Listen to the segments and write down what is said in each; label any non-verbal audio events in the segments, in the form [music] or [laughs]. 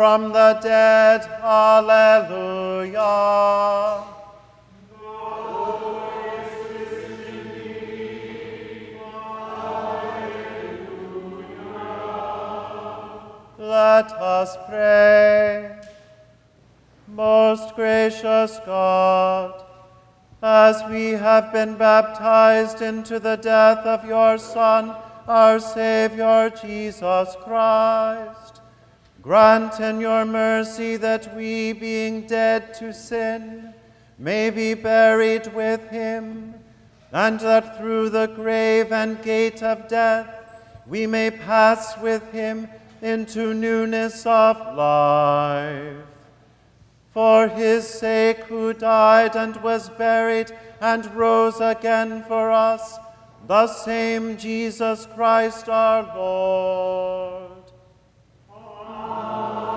From the dead. Alleluia. Let us pray. Most gracious God, as we have been baptized into the death of your Son, our Savior Jesus Christ, grant in your mercy that we, being dead to sin, may be buried with him, and that through the grave and gate of death we may pass with him into newness of life. For his sake, who died and was buried and rose again for us, the same Jesus Christ our Lord. Alleluia,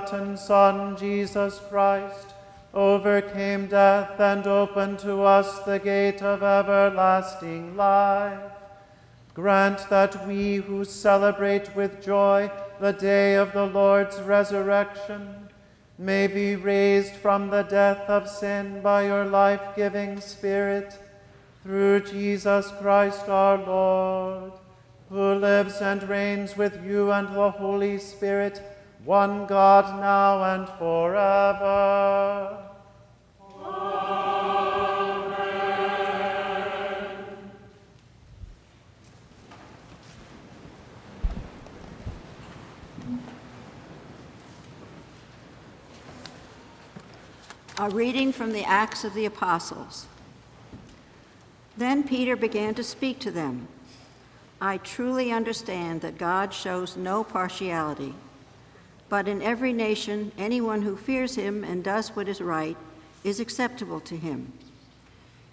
begotten Son, Jesus Christ, overcame death and opened to us the gate of everlasting life, grant that we who celebrate with joy the day of the Lord's resurrection may be raised from the death of sin by your life giving Spirit, through Jesus Christ our Lord, who lives and reigns with you and the Holy Spirit, one God now and forever. A reading from the Acts of the Apostles. Then Peter began to speak to them. I truly understand that God shows no partiality, but in every nation, anyone who fears him and does what is right is acceptable to him.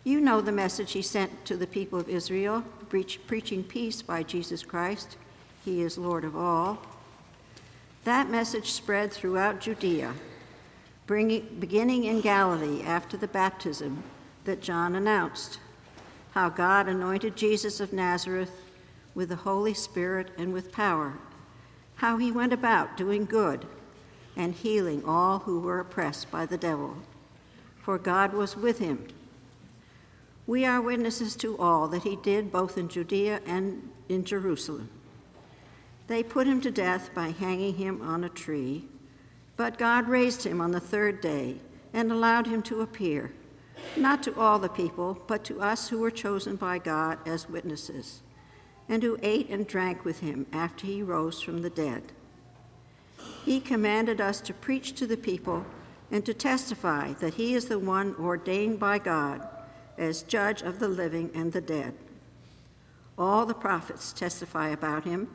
You know the message he sent to the people of Israel, preach, preaching peace by Jesus Christ. He is Lord of all. That message spread throughout Judea bringing, beginning in Galilee after the baptism that John announced, how God anointed Jesus of Nazareth with the Holy Spirit and with power, how he went about doing good and healing all who were oppressed by the devil, for God was with him. We are witnesses to all that he did both in Judea and in Jerusalem. They put him to death by hanging him on a tree. But God raised him on the third day and allowed him to appear, not to all the people, but to us who were chosen by God as witnesses, and who ate and drank with him after he rose from the dead. He commanded us to preach to the people and to testify that he is the one ordained by God as judge of the living and the dead. All the prophets testify about him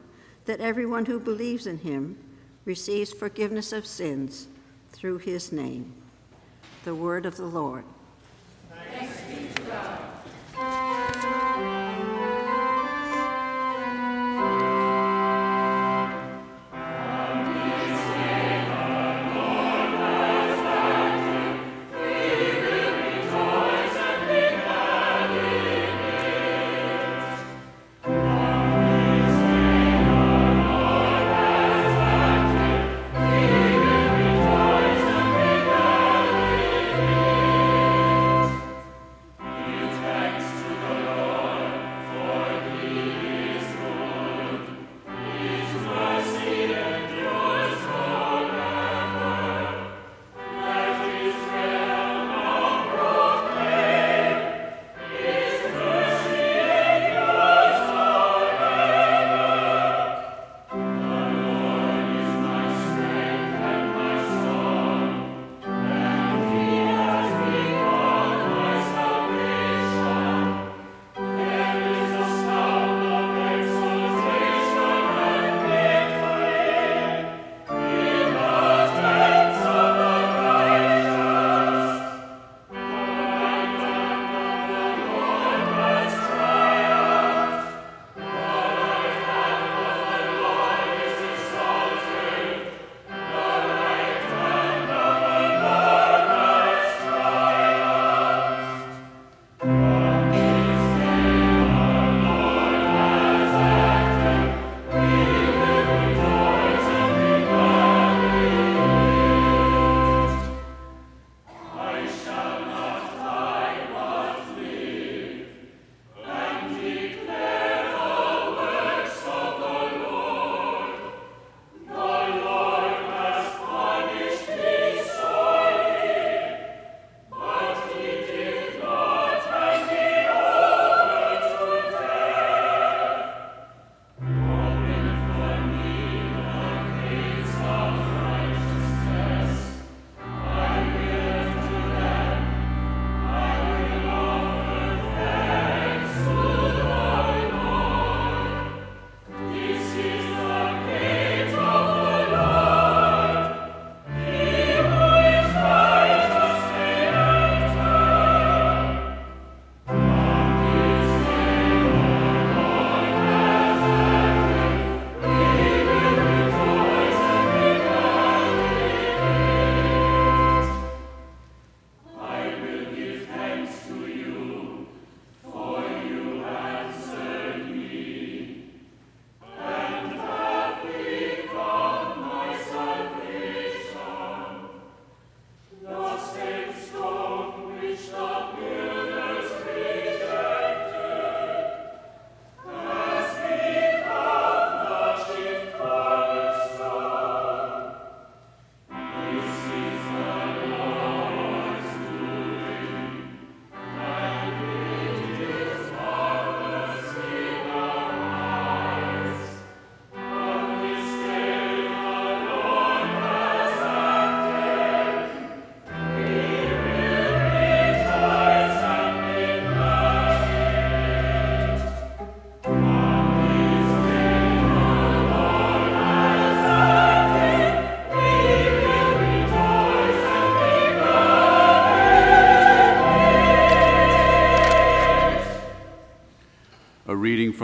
that everyone who believes in him receives forgiveness of sins through his name. The word of the Lord.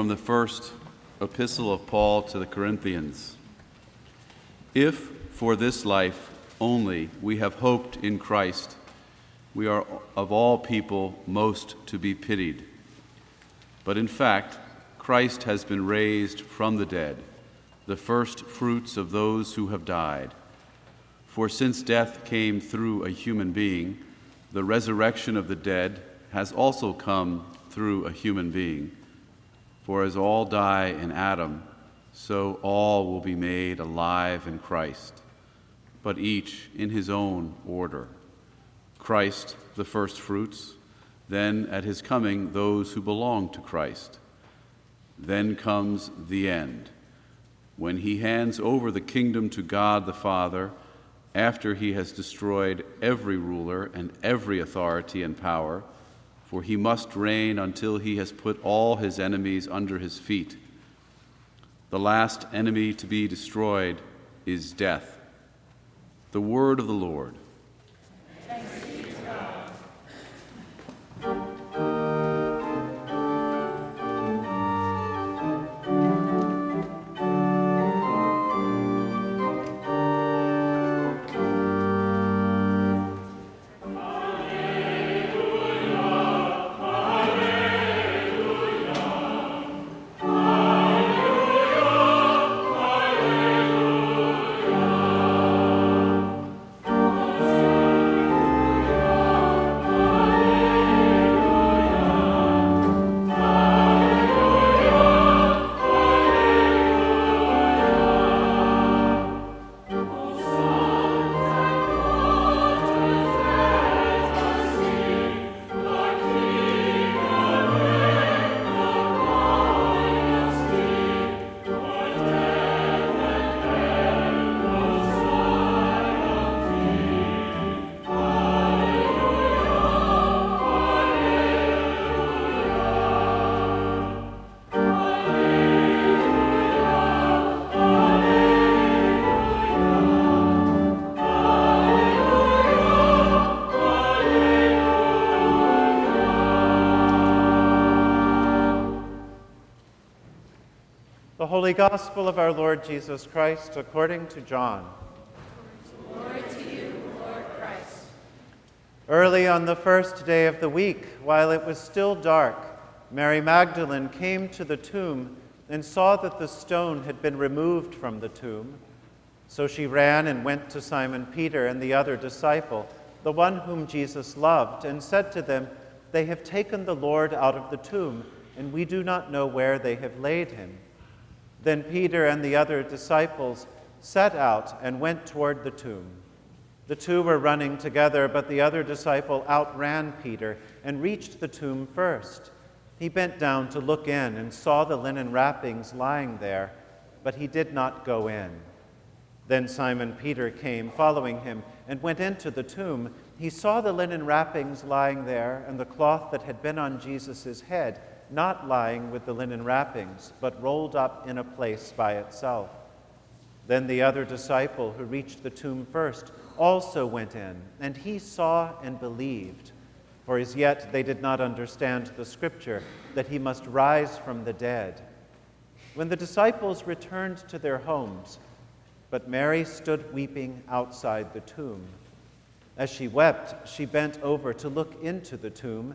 The first epistle of Paul to the Corinthians. If for this life only we have hoped in Christ, we are of all people most to be pitied. But in fact, Christ has been raised from the dead, the first fruits of those who have died. For since death came through a human being, the resurrection of the dead has also come through a human being. For as all die in Adam, so all will be made alive in Christ, but each in his own order. Christ, the first fruits, then at his coming, those who belong to Christ. Then comes the end, when he hands over the kingdom to God the Father after he has destroyed every ruler and every authority and power, for he must reign until he has put all his enemies under his feet. The last enemy to be destroyed is death. The word of the Lord. Holy Gospel of our Lord Jesus Christ according to John. Glory to you, Lord Christ. Early on the first day of the week, while it was still dark, Mary Magdalene came to the tomb and saw that the stone had been removed from the tomb. So she ran and went to Simon Peter and the other disciple, the one whom Jesus loved, and said to them, They have taken the Lord out of the tomb, and we do not know where they have laid him. Then Peter and the other disciples set out and went toward the tomb. The two were running together, but the other disciple outran Peter and reached the tomb first. He bent down to look in and saw the linen wrappings lying there, but he did not go in. Then Simon Peter came, following him, and went into the tomb. He saw the linen wrappings lying there and the cloth that had been on Jesus' head not lying with the linen wrappings, but rolled up in a place by itself. Then the other disciple who reached the tomb first also went in, and he saw and believed. For as yet they did not understand the scripture that he must rise from the dead. When the disciples returned to their homes, but Mary stood weeping outside the tomb. As she wept, she bent over to look into the tomb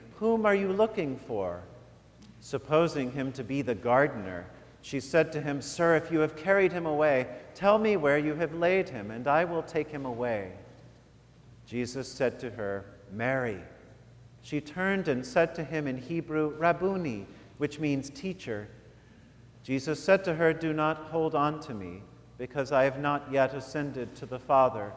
Whom are you looking for? Supposing him to be the gardener, she said to him, Sir, if you have carried him away, tell me where you have laid him, and I will take him away. Jesus said to her, Mary. She turned and said to him in Hebrew, Rabboni, which means teacher. Jesus said to her, Do not hold on to me, because I have not yet ascended to the Father,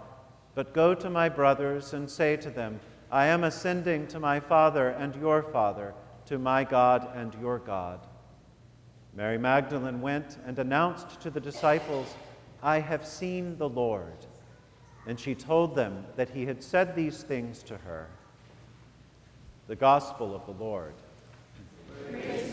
but go to my brothers and say to them, I am ascending to my Father and your Father, to my God and your God. Mary Magdalene went and announced to the disciples, I have seen the Lord. And she told them that he had said these things to her. The Gospel of the Lord. Praise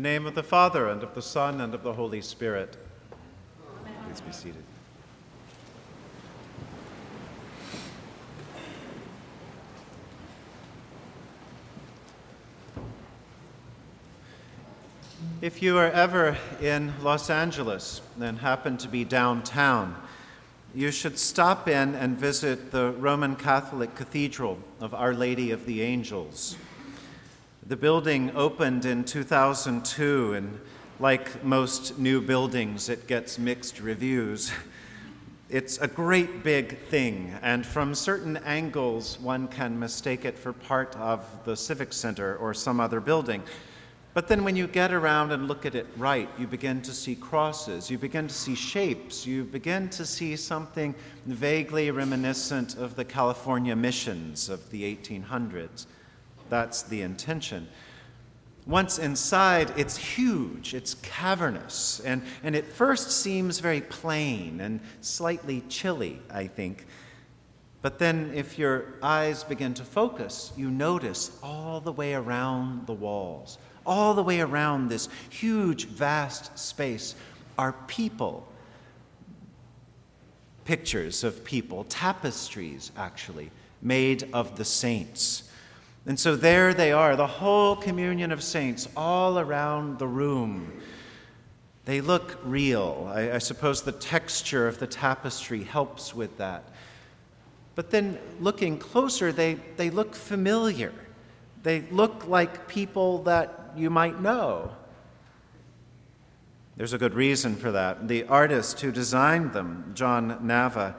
the name of the Father, and of the Son, and of the Holy Spirit. Please be seated. If you are ever in Los Angeles and happen to be downtown, you should stop in and visit the Roman Catholic Cathedral of Our Lady of the Angels. The building opened in 2002, and like most new buildings, it gets mixed reviews. It's a great big thing, and from certain angles, one can mistake it for part of the Civic Center or some other building. But then when you get around and look at it right, you begin to see crosses, you begin to see shapes, you begin to see something vaguely reminiscent of the California missions of the 1800s. That's the intention. Once inside, it's huge, it's cavernous, and, and it first seems very plain and slightly chilly, I think. But then, if your eyes begin to focus, you notice all the way around the walls, all the way around this huge, vast space, are people. Pictures of people, tapestries actually, made of the saints. And so there they are, the whole communion of saints all around the room. They look real. I, I, suppose the texture of the tapestry helps with that. But then looking closer, they, they look familiar. They look like people that you might know. There's a good reason for that. The artist who designed them, John Nava,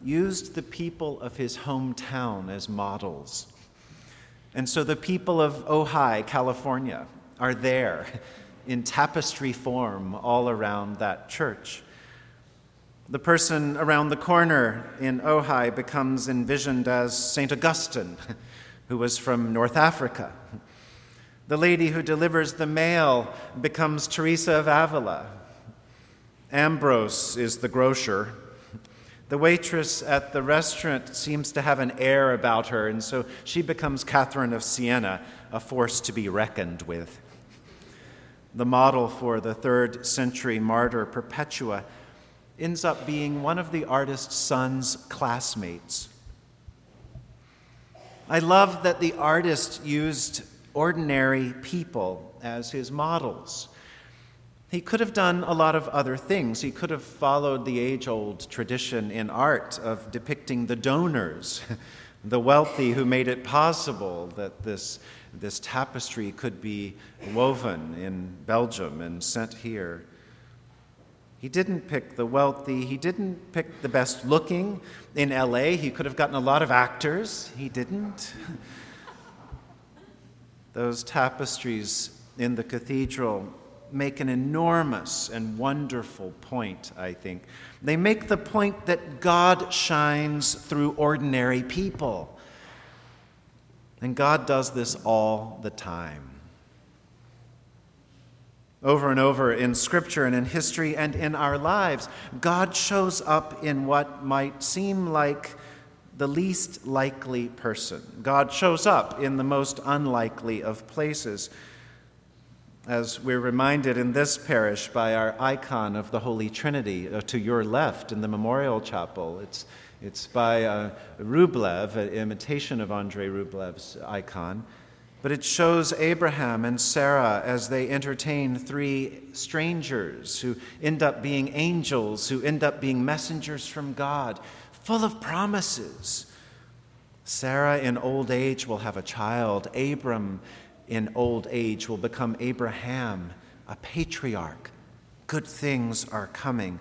used the people of his hometown as models. And so the people of Ojai, California, are there in tapestry form all around that church. The person around the corner in Ojai becomes envisioned as St. Augustine, who was from North Africa. The lady who delivers the mail becomes Teresa of Avila. Ambrose is the grocer, the waitress at the restaurant seems to have an air about her, and so she becomes Catherine of Siena, a force to be reckoned with. The model for the third century martyr Perpetua ends up being one of the artist's son's classmates. I love that the artist used ordinary people as his models. He could have done a lot of other things. He could have followed the age old tradition in art of depicting the donors, [laughs] the wealthy who made it possible that this, this tapestry could be woven in Belgium and sent here. He didn't pick the wealthy. He didn't pick the best looking. In LA, he could have gotten a lot of actors. He didn't. [laughs] Those tapestries in the cathedral make an enormous and wonderful point, I think. They make the point that God shines through ordinary people. And God does this all the time. Over and over in Scripture and in history and in our lives, God shows up in what might seem like the least likely person. God shows up in the most unlikely of places. As we're reminded in this parish by our icon of the Holy Trinity uh, to your left in the memorial chapel. It's, it's by uh, Rublev, an imitation of Andrei Rublev's icon. But it shows Abraham and Sarah as they entertain three strangers who end up being angels, who end up being messengers from God, full of promises. Sarah in old age will have a child. Abram in old age will become Abraham, a patriarch. Good things are coming,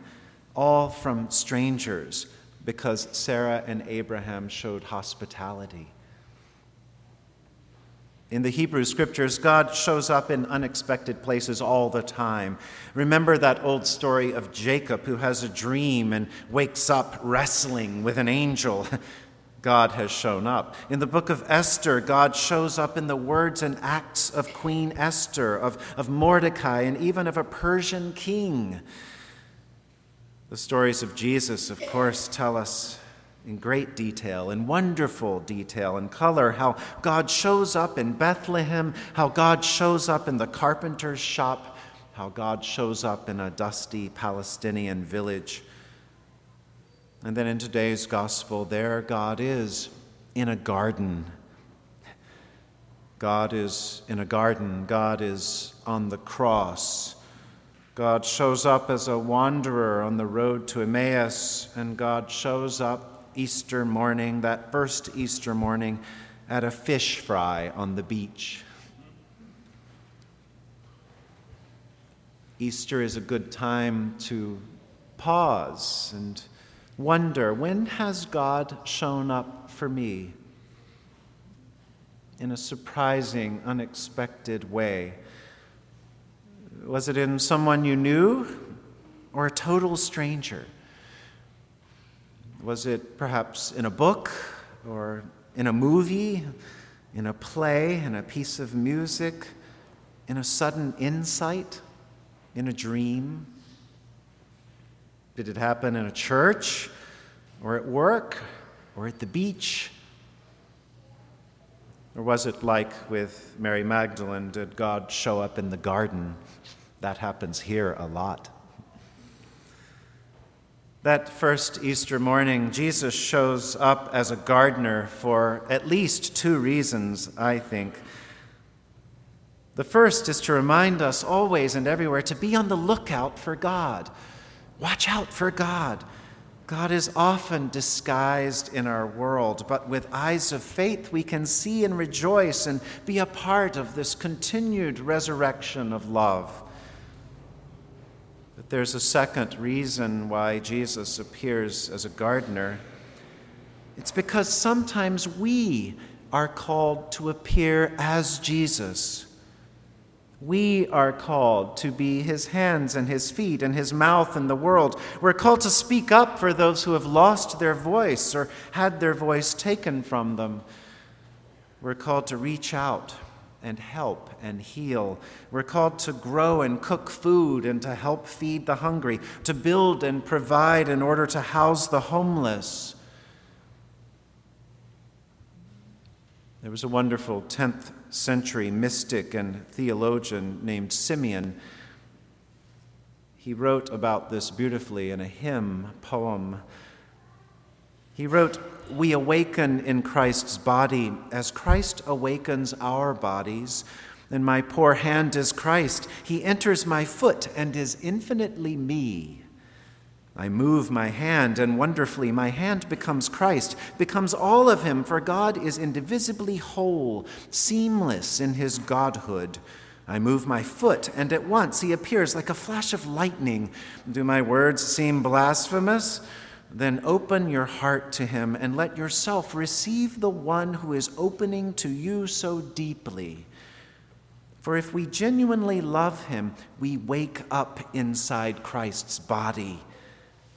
all from strangers, because Sarah and Abraham showed hospitality. In the Hebrew scriptures, God shows up in unexpected places all the time. Remember that old story of Jacob who has a dream and wakes up wrestling with an angel. [laughs] God has shown up. In the book of Esther, God shows up in the words and acts of Queen Esther, of, of Mordecai, and even of a Persian king. The stories of Jesus, of course, tell us in great detail, in wonderful detail and color, how God shows up in Bethlehem, how God shows up in the carpenter's shop, how God shows up in a dusty Palestinian village. And then in today's gospel, there God is in a garden. God is in a garden. God is on the cross. God shows up as a wanderer on the road to Emmaus, and God shows up Easter morning, that first Easter morning, at a fish fry on the beach. Easter is a good time to pause and wonder when has God shown up for me in a surprising, unexpected way? Was it in someone you knew or a total stranger? Was it perhaps in a book or in a movie, in a play, in a piece of music, in a sudden insight, in a dream? Did it happen in a church or at work or at the beach? Or was it like with Mary Magdalene? Did God show up in the garden? That happens here a lot. That first Easter morning, Jesus shows up as a gardener for at least two reasons, I think. The first is to remind us always and everywhere to be on the lookout for God. Watch out for God. God is often disguised in our world, but with eyes of faith, we can see and rejoice and be a part of this continued resurrection of love. But there's a second reason why Jesus appears as a gardener. It's because sometimes we are called to appear as Jesus. We are called to be his hands and his feet and his mouth in the world. We're called to speak up for those who have lost their voice or had their voice taken from them. We're called to reach out and help and heal. We're called to grow and cook food and to help feed the hungry, to build and provide in order to house the homeless. There was a wonderful 10th century mystic and theologian named Simeon. He wrote about this beautifully in a hymn poem. He wrote, We awaken in Christ's body as Christ awakens our bodies. And my poor hand is Christ. He enters my foot and is infinitely me. I move my hand, and wonderfully my hand becomes Christ, becomes all of him, for God is indivisibly whole, seamless in his godhood. I move my foot, and at once he appears like a flash of lightning. Do my words seem blasphemous? Then open your heart to him and let yourself receive the one who is opening to you so deeply. For if we genuinely love him, we wake up inside Christ's body,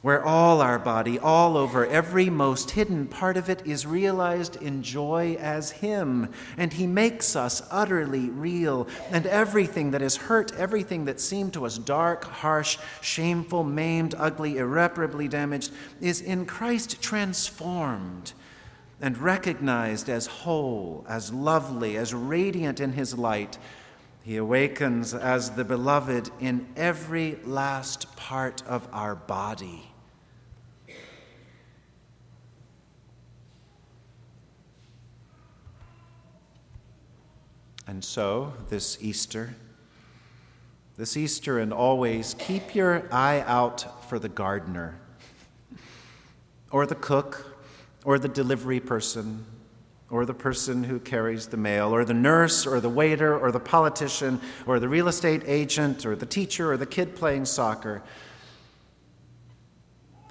where all our body, all over, every most hidden part of it is realized in joy as him. And he makes us utterly real. And everything that is hurt, everything that seemed to us dark, harsh, shameful, maimed, ugly, irreparably damaged, is in Christ transformed and recognized as whole, as lovely, as radiant in his light He awakens as the beloved in every last part of our body. And so, this Easter, this Easter and always, keep your eye out for the gardener, or the cook, or the delivery person, or the person who carries the mail, or the nurse, or the waiter, or the politician, or the real estate agent, or the teacher, or the kid playing soccer.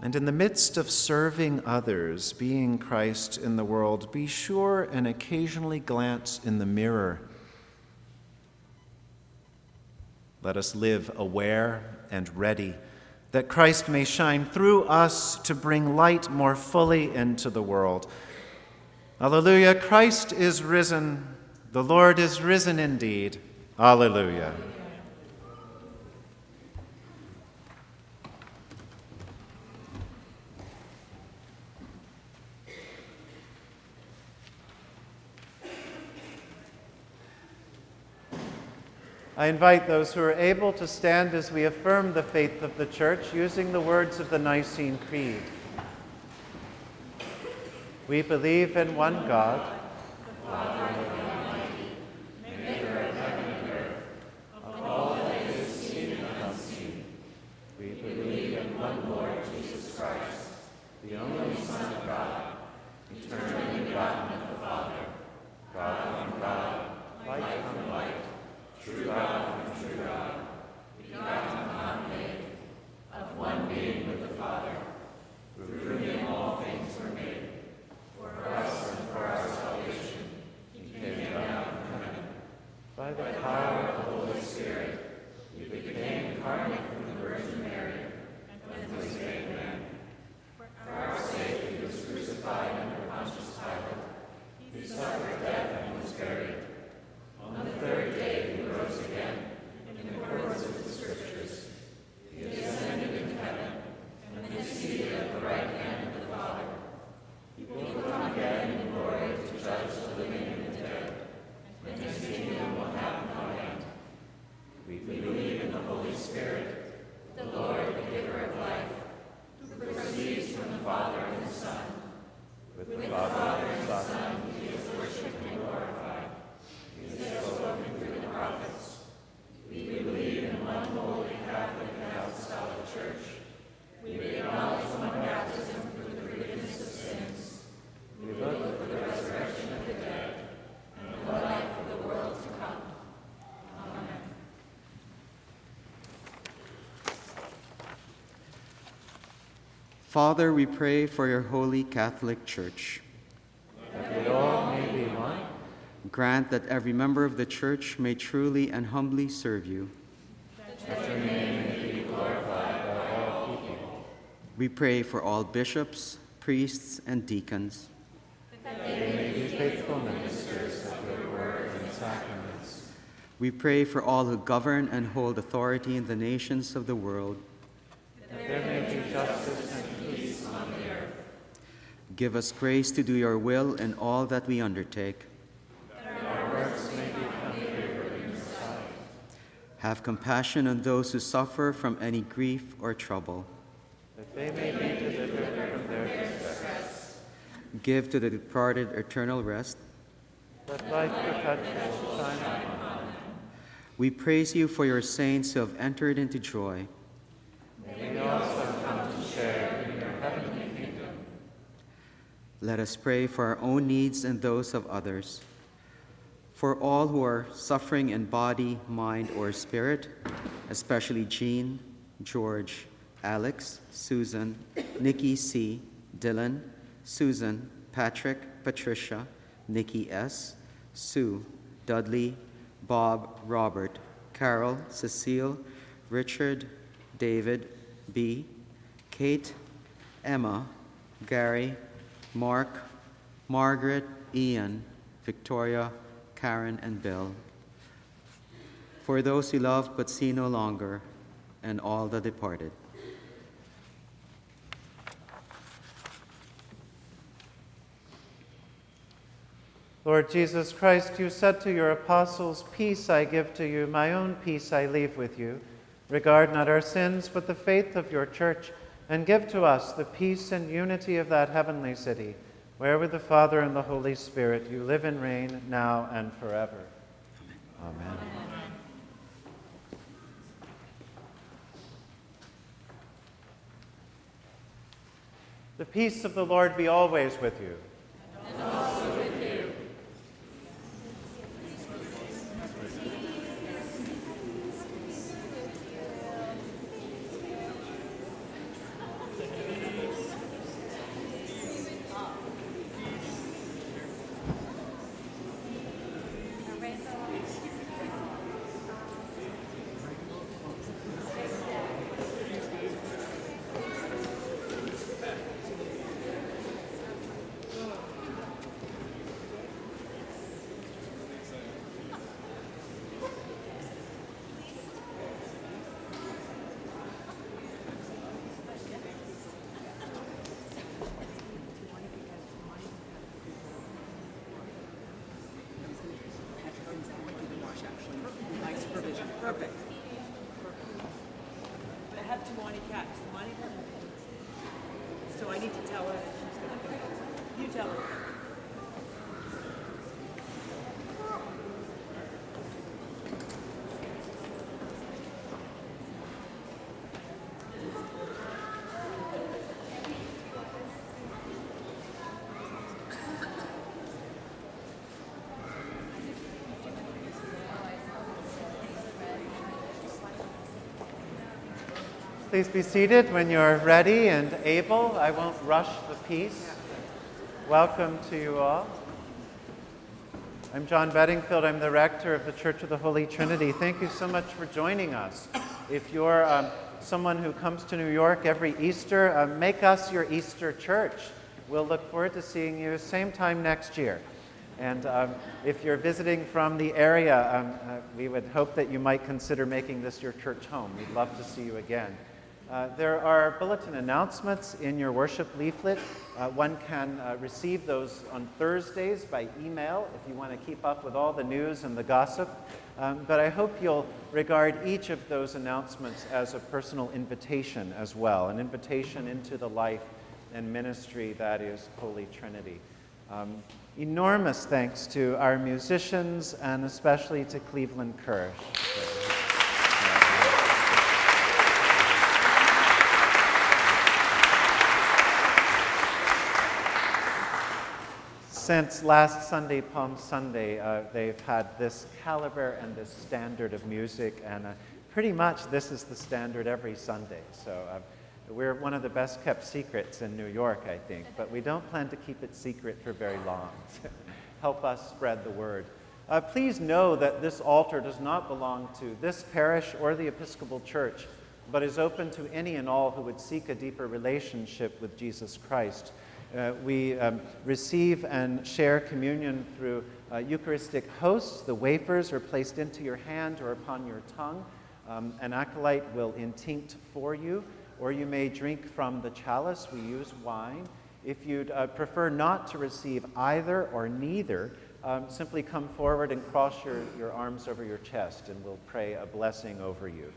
And in the midst of serving others, being Christ in the world, be sure and occasionally glance in the mirror Let us live aware and ready, that Christ may shine through us to bring light more fully into the world. Alleluia, Christ is risen. The Lord is risen indeed. Alleluia. I invite those who are able to stand as we affirm the faith of the Church using the words of the Nicene Creed. We believe in one God, Father, we pray for your holy Catholic Church. that we all may be one. Grant that every member of the church may truly and humbly serve you. That your name may be glorified by all people. We pray for all bishops, priests, and deacons. That they may Be faithful ministers of your word and sacraments. We pray for all who govern and hold authority in the nations of the world. That there may be justice and Give us grace to do your will in all that we undertake. Have compassion on those who suffer from any grief or trouble. that they may be delivered from their distress. Give to the departed eternal rest. Let light perpetual shine upon them. We praise you for your saints who have entered into joy. May we also come to share in your heavenly kingdom. Let us pray for our own needs and those of others. For all who are suffering in body, mind, or spirit, especially Jean, George, Alex, Susan, Nikki C., Dylan, Susan, Patrick, Patricia, Nikki S., Sue, Dudley, Bob, Robert, Carol, Cecile, Richard, David, B., Kate, Emma, Gary, Mark, Margaret, Ian, Victoria, Karen, and Bill. For those we love but see no longer, and all the departed. Lord Jesus Christ, you said to your apostles, Peace I give to you, my own peace I leave with you. Regard not our sins, but the faith of your church, and give to us the peace and unity of that heavenly city, where with the Father and the Holy Spirit you live and reign now and forever. Amen. Amen. The peace of the Lord be always with you. And also with you. Perfect. I have Tamani cats. Tamani, so I need to tell her that she's gonna. You tell her. Please be seated when you're ready and able. I won't rush the piece. Welcome to you all. I'm John Bedingfield. I'm the rector of the Church of the Holy Trinity. Thank you so much for joining us. If you're um, someone who comes to New York every Easter, uh, make us your Easter church. We'll look forward to seeing you same time next year. And um, if you're visiting from the area, um, uh, we would hope that you might consider making this your church home. We'd love to see you again. Uh, there are bulletin announcements in your worship leaflet. Uh, one can uh, receive those on Thursdays by email if you want to keep up with all the news and the gossip. Um, but I hope you'll regard each of those announcements as a personal invitation as well, an invitation into the life and ministry that is Holy Trinity. Um, enormous thanks to our musicians and especially to Cleveland Kirsch. Since last Sunday, Palm Sunday, uh, they've had this caliber and this standard of music, and uh, pretty much this is the standard every Sunday. So uh, we're one of the best kept secrets in New York, I think, but we don't plan to keep it secret for very long. [laughs] Help us spread the word. Uh, please know that this altar does not belong to this parish or the Episcopal Church, but is open to any and all who would seek a deeper relationship with Jesus Christ. Uh, we um, receive and share communion through uh, Eucharistic hosts. The wafers are placed into your hand or upon your tongue. Um, an acolyte will intinct for you, or you may drink from the chalice. We use wine. If you'd uh, prefer not to receive either or neither, um, simply come forward and cross your, your arms over your chest, and we'll pray a blessing over you.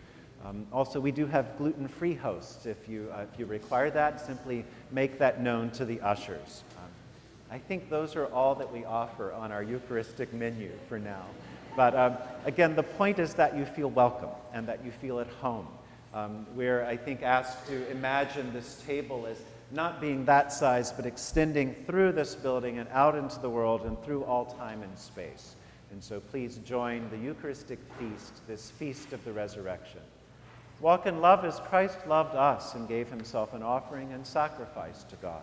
Um, also, we do have gluten free hosts. If you, uh, if you require that, simply make that known to the ushers. Um, I think those are all that we offer on our Eucharistic menu for now. But um, again, the point is that you feel welcome and that you feel at home. Um, we're, I think, asked to imagine this table as not being that size, but extending through this building and out into the world and through all time and space. And so please join the Eucharistic feast, this feast of the resurrection. Walk in love as Christ loved us and gave himself an offering and sacrifice to God.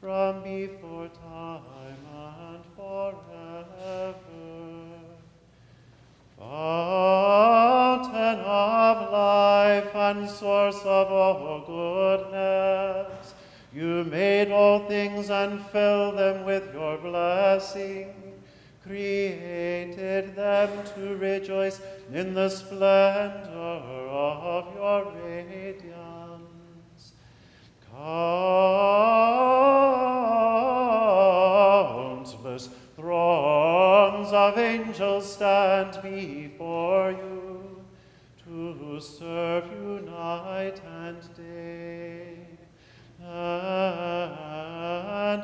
From before time and forever. Fountain of life and source of all goodness, you made all things and filled them with your blessing, created them to rejoice in the splendor of your radiance. Countless throngs of angels stand before you to serve you night and day. And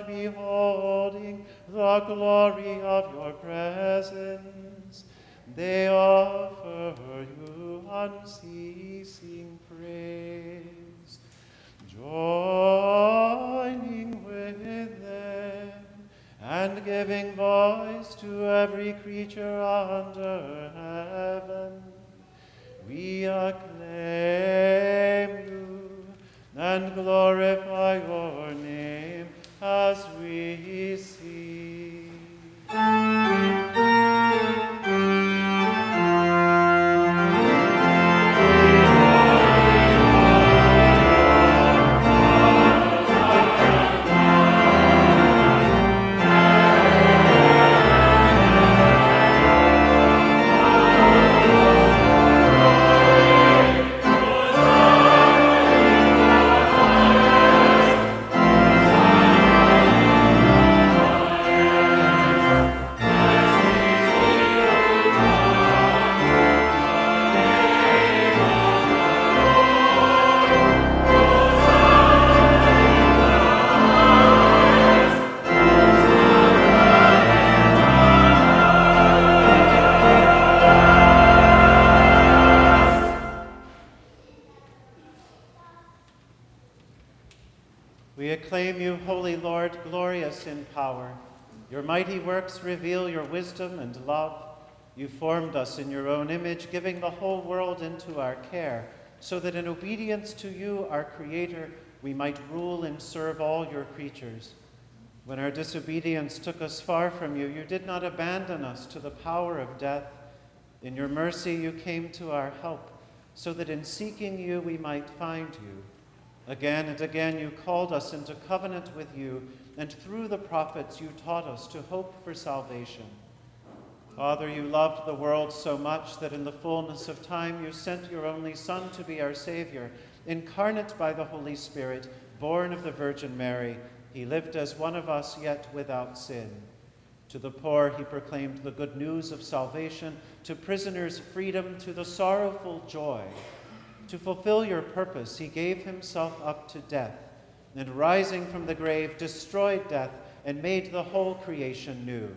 beholding the glory of your presence, they offer you unceasing praise joining with them and giving voice to every creature under heaven. We acclaim you and glorify your name as we sing. Your mighty works reveal your wisdom and love. You formed us in your own image, giving the whole world into our care, so that in obedience to you, our Creator, we might rule and serve all your creatures. When our disobedience took us far from you, you did not abandon us to the power of death. In your mercy, you came to our help, so that in seeking you, we might find you. Again and again, you called us into covenant with you, and through the prophets, you taught us to hope for salvation. Father, you loved the world so much that in the fullness of time you sent your only Son to be our Savior, incarnate by the Holy Spirit, born of the Virgin Mary. He lived as one of us, yet without sin. To the poor, he proclaimed the good news of salvation, to prisoners, freedom, to the sorrowful, joy. To fulfill your purpose, he gave himself up to death, and rising from the grave, destroyed death and made the whole creation new.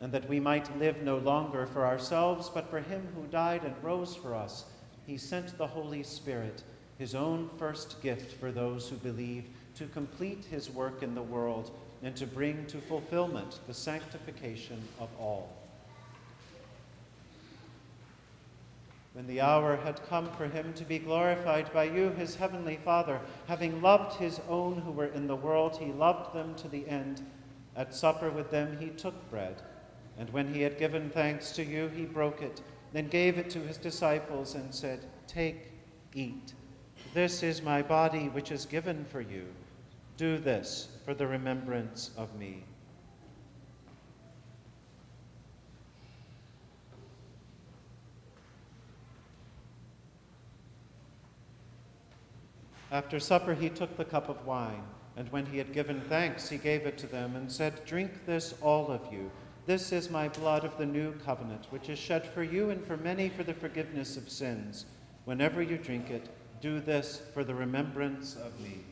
And that we might live no longer for ourselves, but for him who died and rose for us, he sent the Holy Spirit, his own first gift for those who believe, to complete his work in the world and to bring to fulfillment the sanctification of all. When the hour had come for him to be glorified by you, his heavenly Father, having loved his own who were in the world, he loved them to the end. At supper with them, he took bread, and when he had given thanks to you, he broke it, then gave it to his disciples and said, Take, eat. This is my body, which is given for you. Do this for the remembrance of me. After supper, he took the cup of wine, and when he had given thanks, he gave it to them and said, Drink this, all of you. This is my blood of the new covenant, which is shed for you and for many for the forgiveness of sins. Whenever you drink it, do this for the remembrance of me.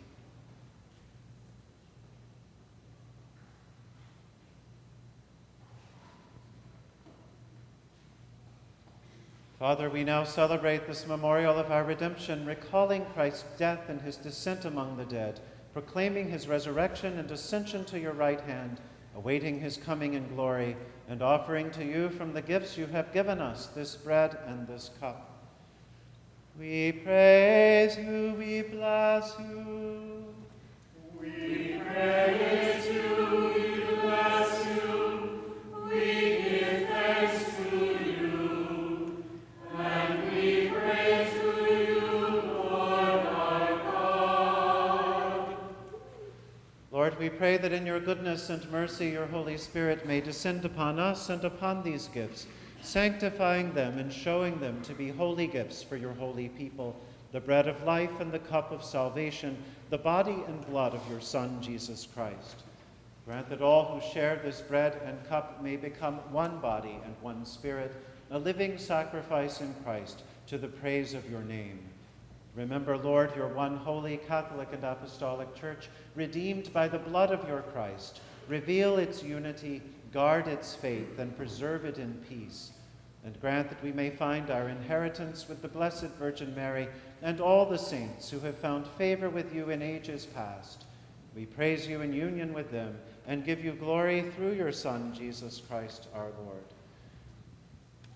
Father, we now celebrate this memorial of our redemption, recalling Christ's death and his descent among the dead, proclaiming his resurrection and ascension to your right hand, awaiting his coming in glory, and offering to you from the gifts you have given us this bread and this cup. We praise you, we bless you. We praise you, we bless you. We Lord, we pray that in your goodness and mercy, your Holy Spirit may descend upon us and upon these gifts sanctifying them and showing them to be holy gifts for your holy people, the bread of life and the cup of salvation, the body and blood of your Son, Jesus Christ. Grant that all who share this bread and cup may become one body and one spirit, a living sacrifice in Christ to the praise of your name. Remember, Lord, your one holy Catholic and Apostolic Church, redeemed by the blood of your Christ. Reveal its unity, guard its faith, and preserve it in peace and grant that we may find our inheritance with the Blessed Virgin Mary and all the saints who have found favor with you in ages past. We praise you in union with them and give you glory through your Son, Jesus Christ our Lord.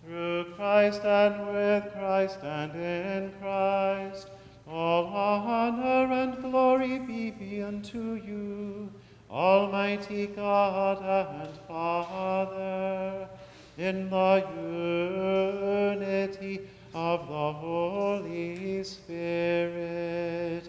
Through Christ and with Christ and in Christ, all honor and glory be, unto you, Almighty God and Father in the unity of the Holy Spirit,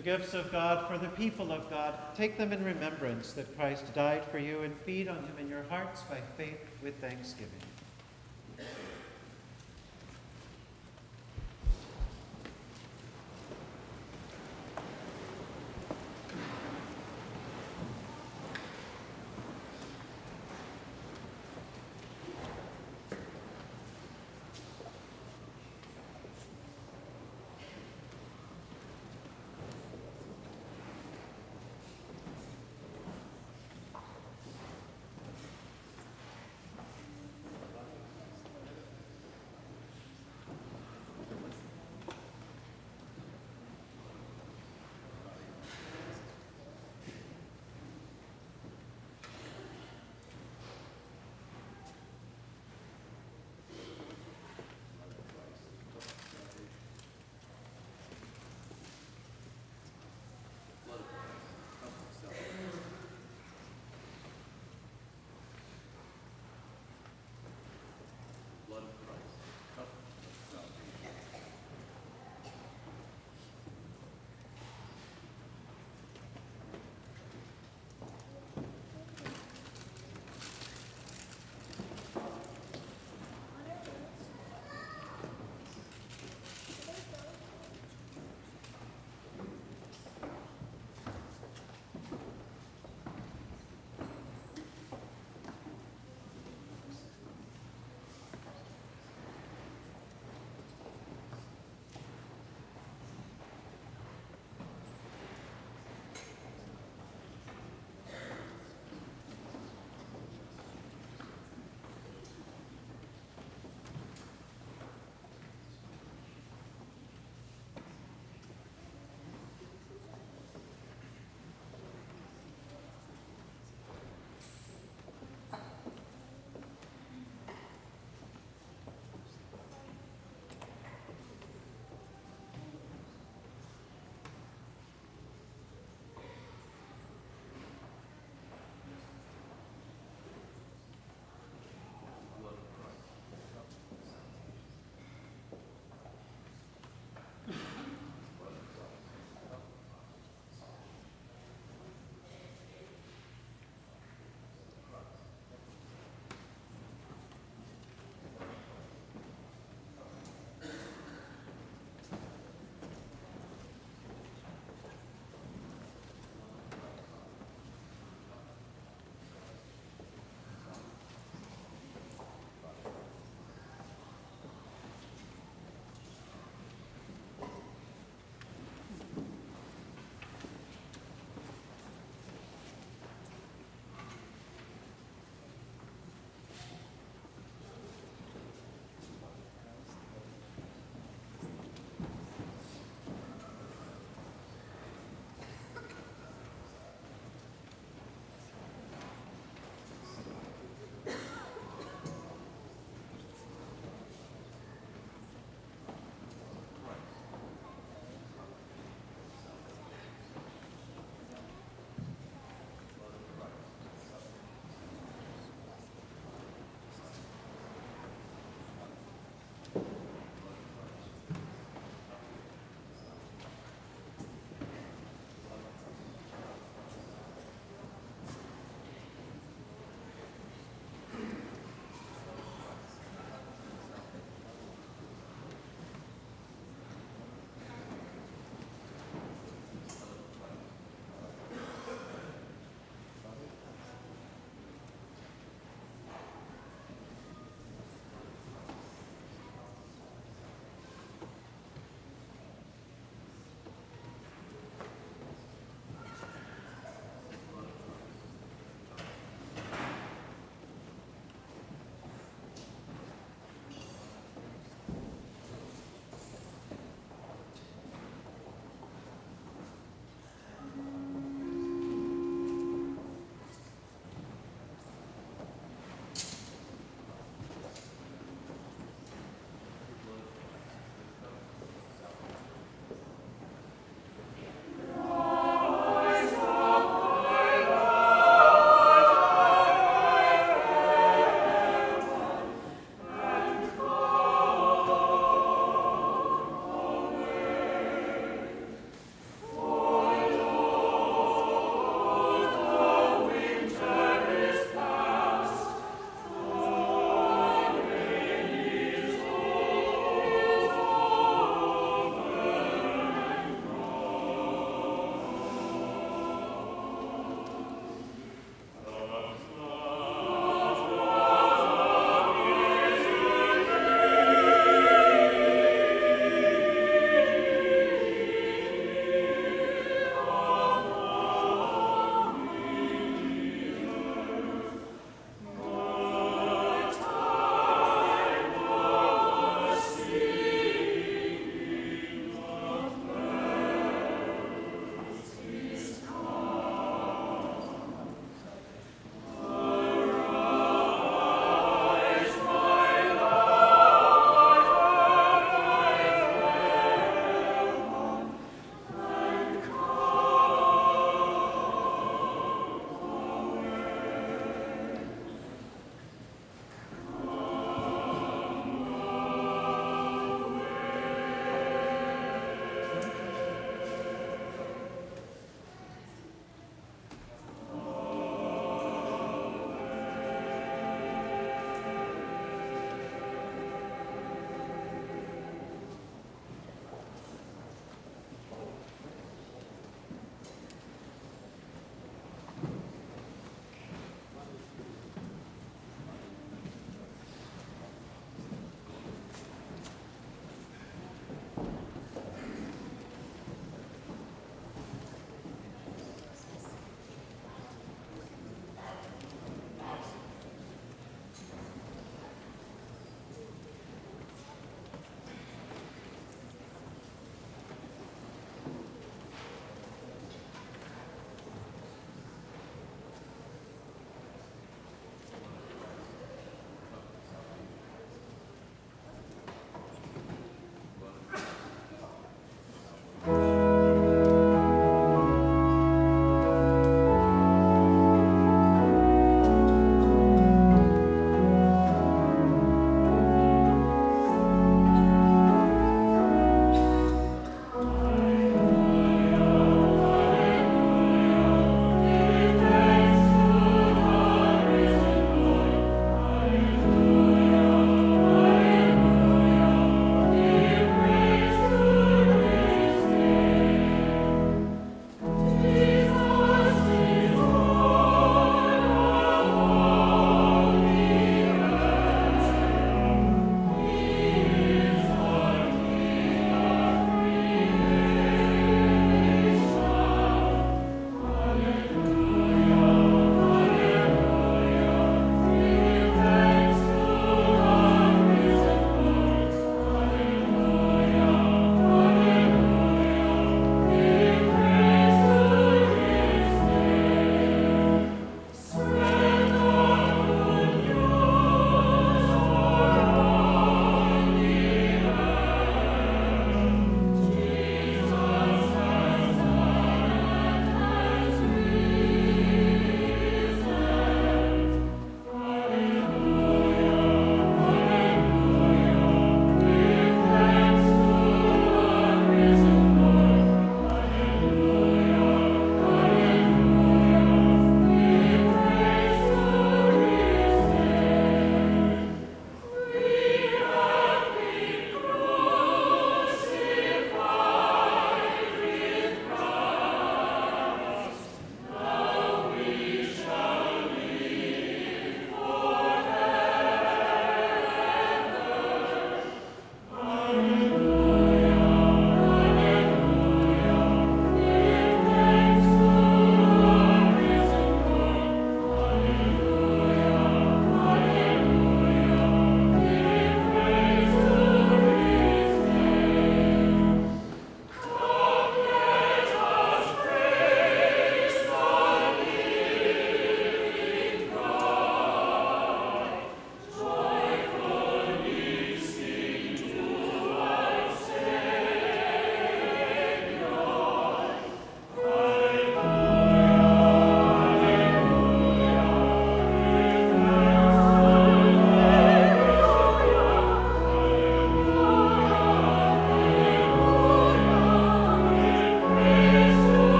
The gifts of God for the people of God, take them in remembrance that Christ died for you and feed on him in your hearts by faith with thanksgiving.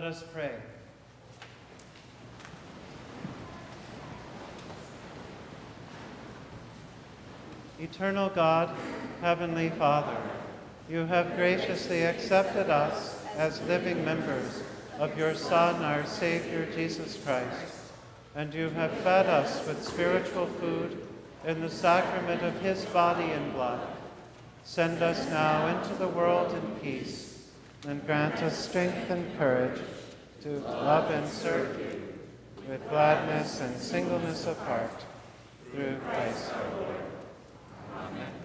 Let us pray. Eternal God, Heavenly Father, you have graciously accepted us as living members of your Son, our Savior, Jesus Christ, and you have fed us with spiritual food in the sacrament of his body and blood. Send us now into the world in peace, and grant us strength and courage to love and serve you with gladness and singleness of heart through Christ our Lord. Amen.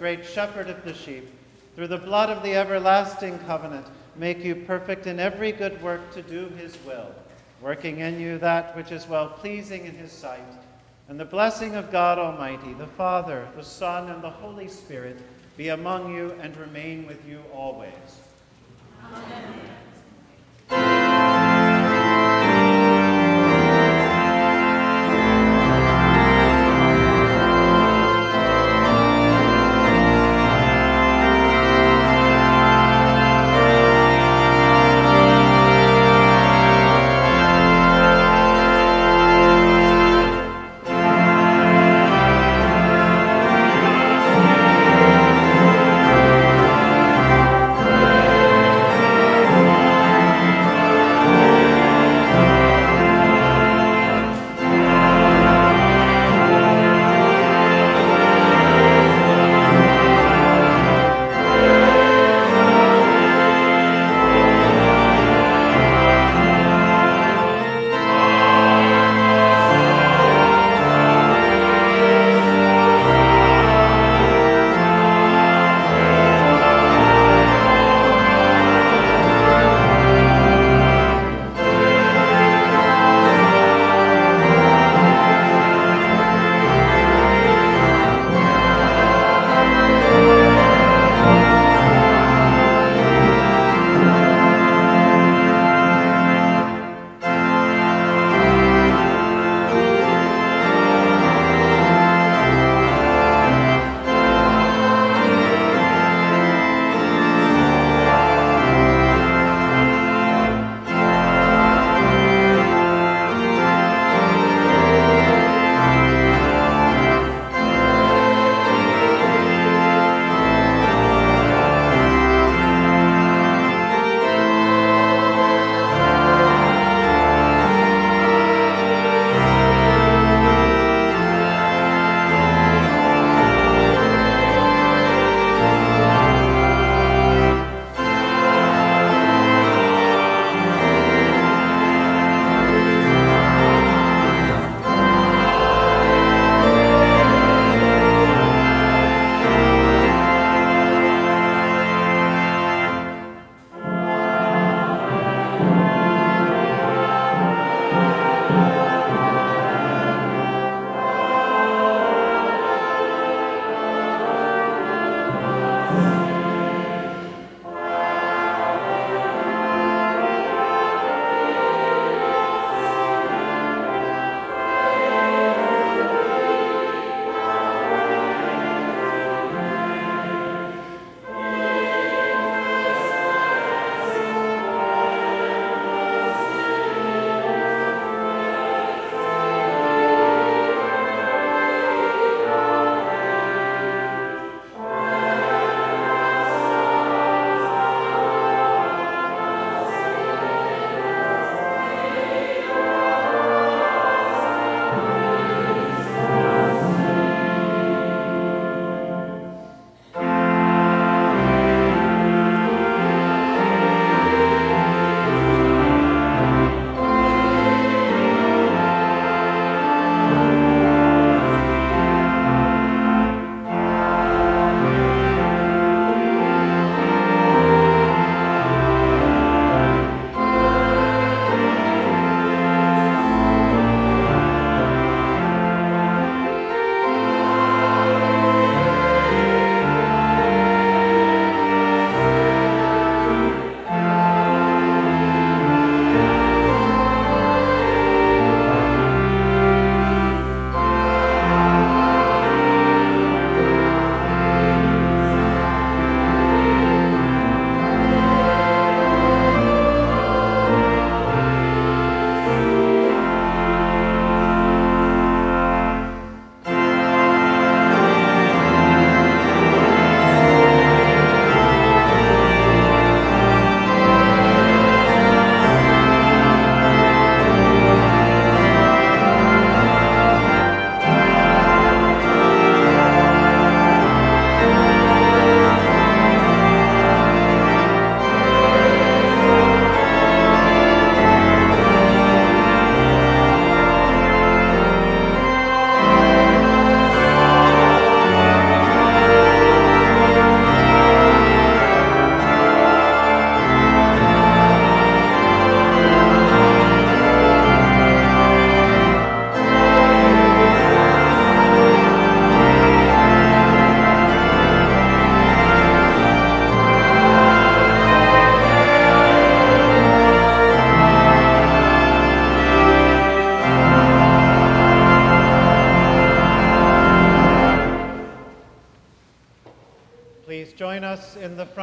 Great shepherd of the sheep, through the blood of the everlasting covenant, make you perfect in every good work to do his will, working in you that which is well pleasing in his sight. And the blessing of God Almighty, the Father, the Son, and the Holy Spirit be among you and remain with you always. Amen.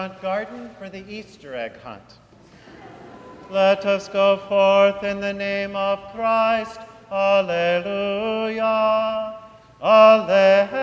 Front garden for the Easter egg hunt. Let us go forth in the name of Christ. Alleluia. Alleluia.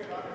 Okay,